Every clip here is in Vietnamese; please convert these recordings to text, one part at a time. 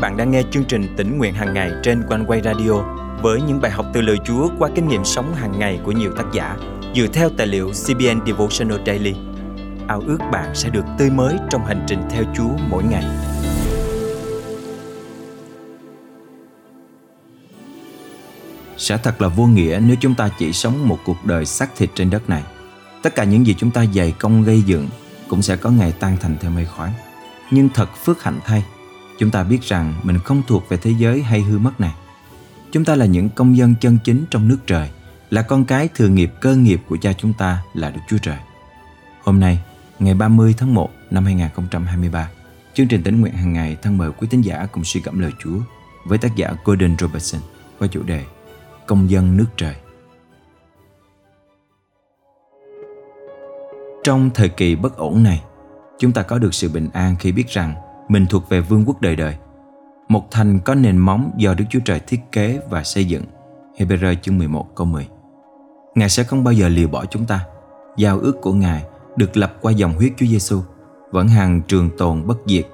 bạn đang nghe chương trình tỉnh nguyện hàng ngày trên quanh quay radio với những bài học từ lời Chúa qua kinh nghiệm sống hàng ngày của nhiều tác giả dựa theo tài liệu CBN Devotional Daily. Ao ước bạn sẽ được tươi mới trong hành trình theo Chúa mỗi ngày. Sẽ thật là vô nghĩa nếu chúng ta chỉ sống một cuộc đời xác thịt trên đất này. Tất cả những gì chúng ta dày công gây dựng cũng sẽ có ngày tan thành theo mây khói. Nhưng thật phước hạnh thay, chúng ta biết rằng mình không thuộc về thế giới hay hư mất này. Chúng ta là những công dân chân chính trong nước trời, là con cái thừa nghiệp cơ nghiệp của cha chúng ta là Đức Chúa Trời. Hôm nay, ngày 30 tháng 1 năm 2023, chương trình tính nguyện hàng ngày thân mời quý tín giả cùng suy gẫm lời Chúa với tác giả Gordon Robertson qua chủ đề Công dân nước trời. Trong thời kỳ bất ổn này, chúng ta có được sự bình an khi biết rằng mình thuộc về vương quốc đời đời. Một thành có nền móng do Đức Chúa Trời thiết kế và xây dựng. Hebrew chương 11 câu 10 Ngài sẽ không bao giờ lìa bỏ chúng ta. Giao ước của Ngài được lập qua dòng huyết Chúa Giêsu vẫn hàng trường tồn bất diệt.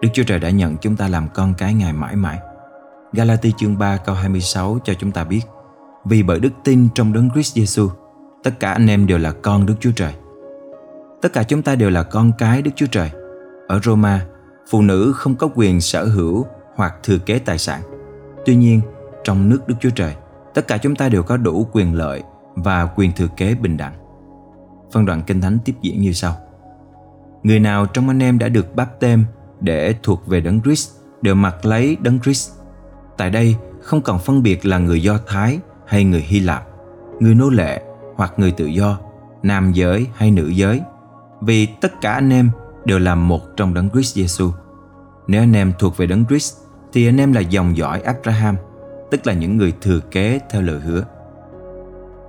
Đức Chúa Trời đã nhận chúng ta làm con cái Ngài mãi mãi. Galati chương 3 câu 26 cho chúng ta biết Vì bởi đức tin trong đấng Christ Giêsu, tất cả anh em đều là con Đức Chúa Trời. Tất cả chúng ta đều là con cái Đức Chúa Trời. Ở Roma, phụ nữ không có quyền sở hữu hoặc thừa kế tài sản. Tuy nhiên, trong nước Đức Chúa Trời, tất cả chúng ta đều có đủ quyền lợi và quyền thừa kế bình đẳng. Phân đoạn Kinh Thánh tiếp diễn như sau. Người nào trong anh em đã được báp tem để thuộc về Đấng Christ đều mặc lấy Đấng Christ. Tại đây không còn phân biệt là người Do Thái hay người Hy Lạp, người nô lệ hoặc người tự do, nam giới hay nữ giới, vì tất cả anh em đều là một trong đấng Christ Jesus. Nếu anh em thuộc về đấng Christ thì anh em là dòng dõi Abraham, tức là những người thừa kế theo lời hứa.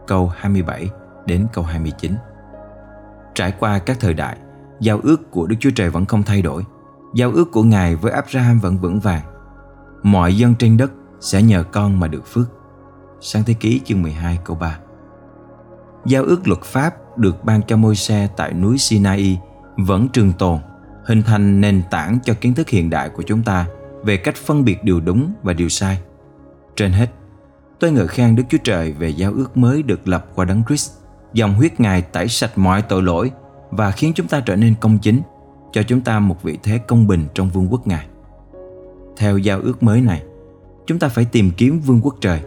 Câu 27 đến câu 29 Trải qua các thời đại, giao ước của Đức Chúa Trời vẫn không thay đổi. Giao ước của Ngài với Abraham vẫn vững vàng. Mọi dân trên đất sẽ nhờ con mà được phước. Sang thế ký chương 12 câu 3 Giao ước luật pháp được ban cho môi xe tại núi Sinai vẫn trường tồn, hình thành nền tảng cho kiến thức hiện đại của chúng ta về cách phân biệt điều đúng và điều sai. Trên hết, tôi ngợi khen Đức Chúa Trời về giao ước mới được lập qua Đấng Christ, dòng huyết Ngài tẩy sạch mọi tội lỗi và khiến chúng ta trở nên công chính, cho chúng ta một vị thế công bình trong vương quốc Ngài. Theo giao ước mới này, chúng ta phải tìm kiếm vương quốc trời.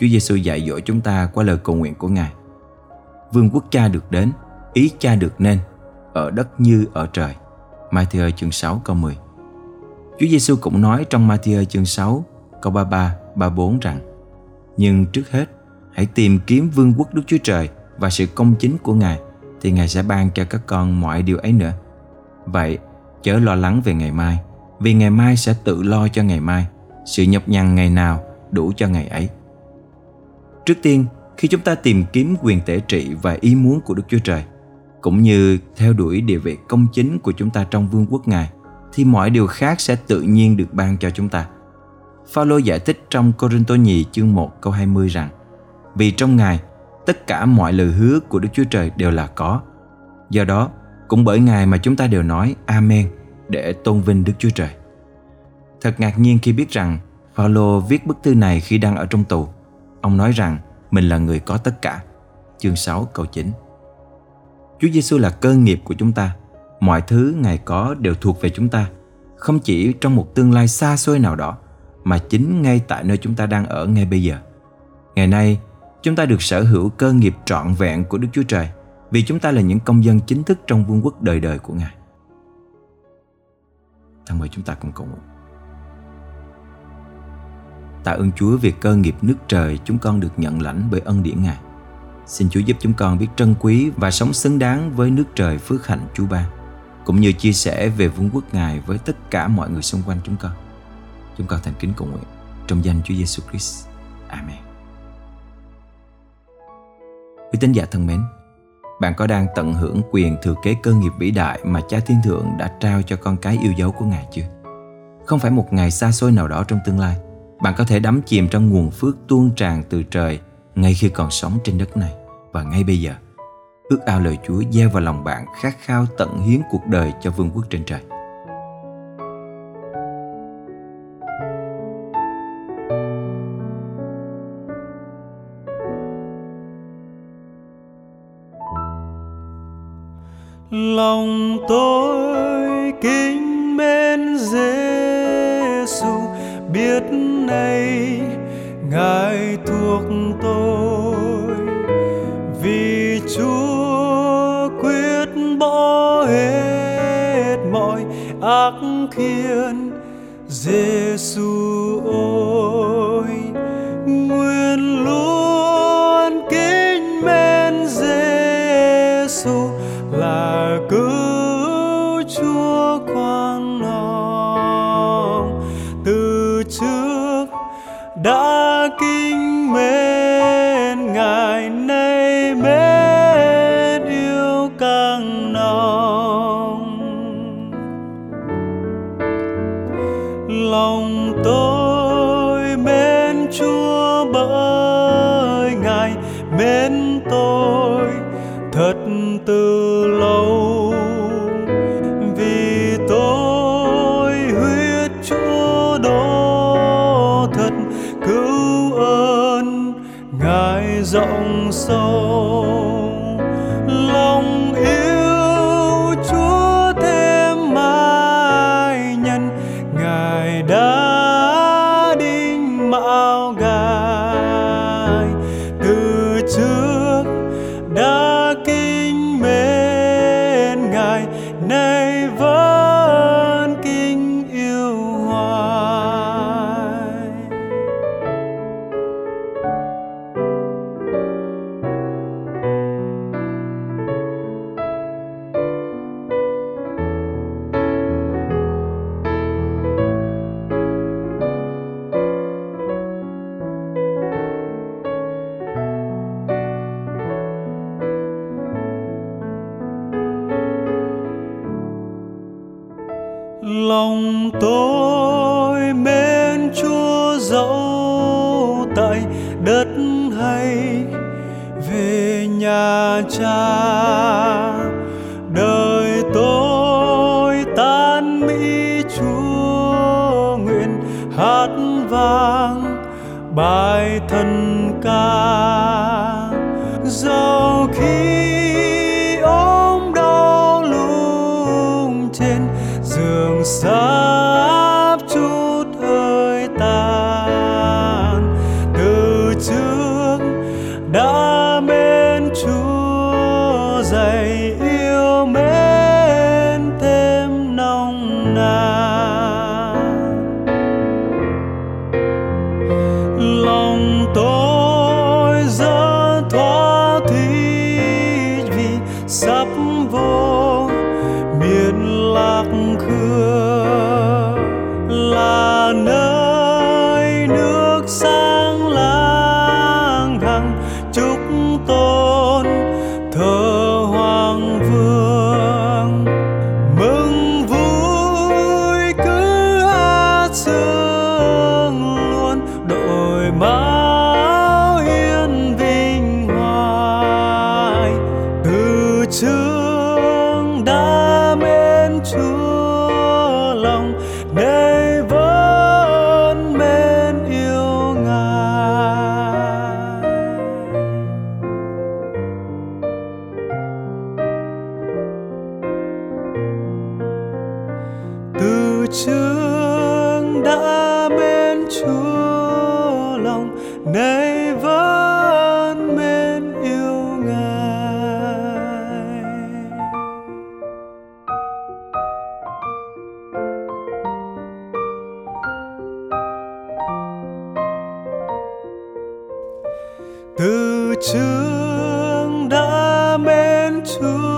Chúa Giêsu dạy dỗ chúng ta qua lời cầu nguyện của Ngài vương quốc cha được đến, ý cha được nên, ở đất như ở trời. Matthew chương 6 câu 10 Chúa Giêsu cũng nói trong Matthew chương 6 câu 33, 34 rằng Nhưng trước hết, hãy tìm kiếm vương quốc Đức Chúa Trời và sự công chính của Ngài thì Ngài sẽ ban cho các con mọi điều ấy nữa. Vậy, chớ lo lắng về ngày mai, vì ngày mai sẽ tự lo cho ngày mai, sự nhọc nhằn ngày nào đủ cho ngày ấy. Trước tiên, khi chúng ta tìm kiếm quyền tể trị và ý muốn của Đức Chúa Trời, cũng như theo đuổi địa vị công chính của chúng ta trong vương quốc Ngài, thì mọi điều khác sẽ tự nhiên được ban cho chúng ta. Phaolô giải thích trong Corinto nhì chương 1 câu 20 rằng Vì trong Ngài, tất cả mọi lời hứa của Đức Chúa Trời đều là có. Do đó, cũng bởi Ngài mà chúng ta đều nói Amen để tôn vinh Đức Chúa Trời. Thật ngạc nhiên khi biết rằng Phaolô viết bức thư này khi đang ở trong tù. Ông nói rằng mình là người có tất cả. Chương 6 câu 9 Chúa Giêsu là cơ nghiệp của chúng ta. Mọi thứ Ngài có đều thuộc về chúng ta. Không chỉ trong một tương lai xa xôi nào đó, mà chính ngay tại nơi chúng ta đang ở ngay bây giờ. Ngày nay, chúng ta được sở hữu cơ nghiệp trọn vẹn của Đức Chúa Trời vì chúng ta là những công dân chính thức trong vương quốc đời đời của Ngài. Thân mời chúng ta cùng cầu nguyện. Tạ ơn Chúa vì cơ nghiệp nước trời chúng con được nhận lãnh bởi ân điển Ngài. Xin Chúa giúp chúng con biết trân quý và sống xứng đáng với nước trời phước hạnh Chúa ban, cũng như chia sẻ về vương quốc Ngài với tất cả mọi người xung quanh chúng con. Chúng con thành kính cầu nguyện trong danh Chúa Giêsu Christ. Amen. Quý tín giả thân mến, bạn có đang tận hưởng quyền thừa kế cơ nghiệp vĩ đại mà Cha Thiên Thượng đã trao cho con cái yêu dấu của Ngài chưa? Không phải một ngày xa xôi nào đó trong tương lai, bạn có thể đắm chìm trong nguồn phước tuôn tràn từ trời ngay khi còn sống trên đất này và ngay bây giờ, ước ao lời Chúa gieo vào lòng bạn khát khao tận hiến cuộc đời cho vương quốc trên trời. Lòng tôi kính mến Giêsu biết nay chuộc tôi vì Chúa quyết bỏ hết mọi ác khiến Giêsu sâu lòng yêu Chúa thêm mãi nhân ngài đã đinh mạo gài từ trước đã kính mến ngài. Nay vẫn nhà cha. Đời tôi tan mỹ chúa, nguyện hát vang bài thần ca. Dẫu khi ốm đau lung trên giường xa nay vẫn mến yêu ngài. Từ trước đã mến chúa.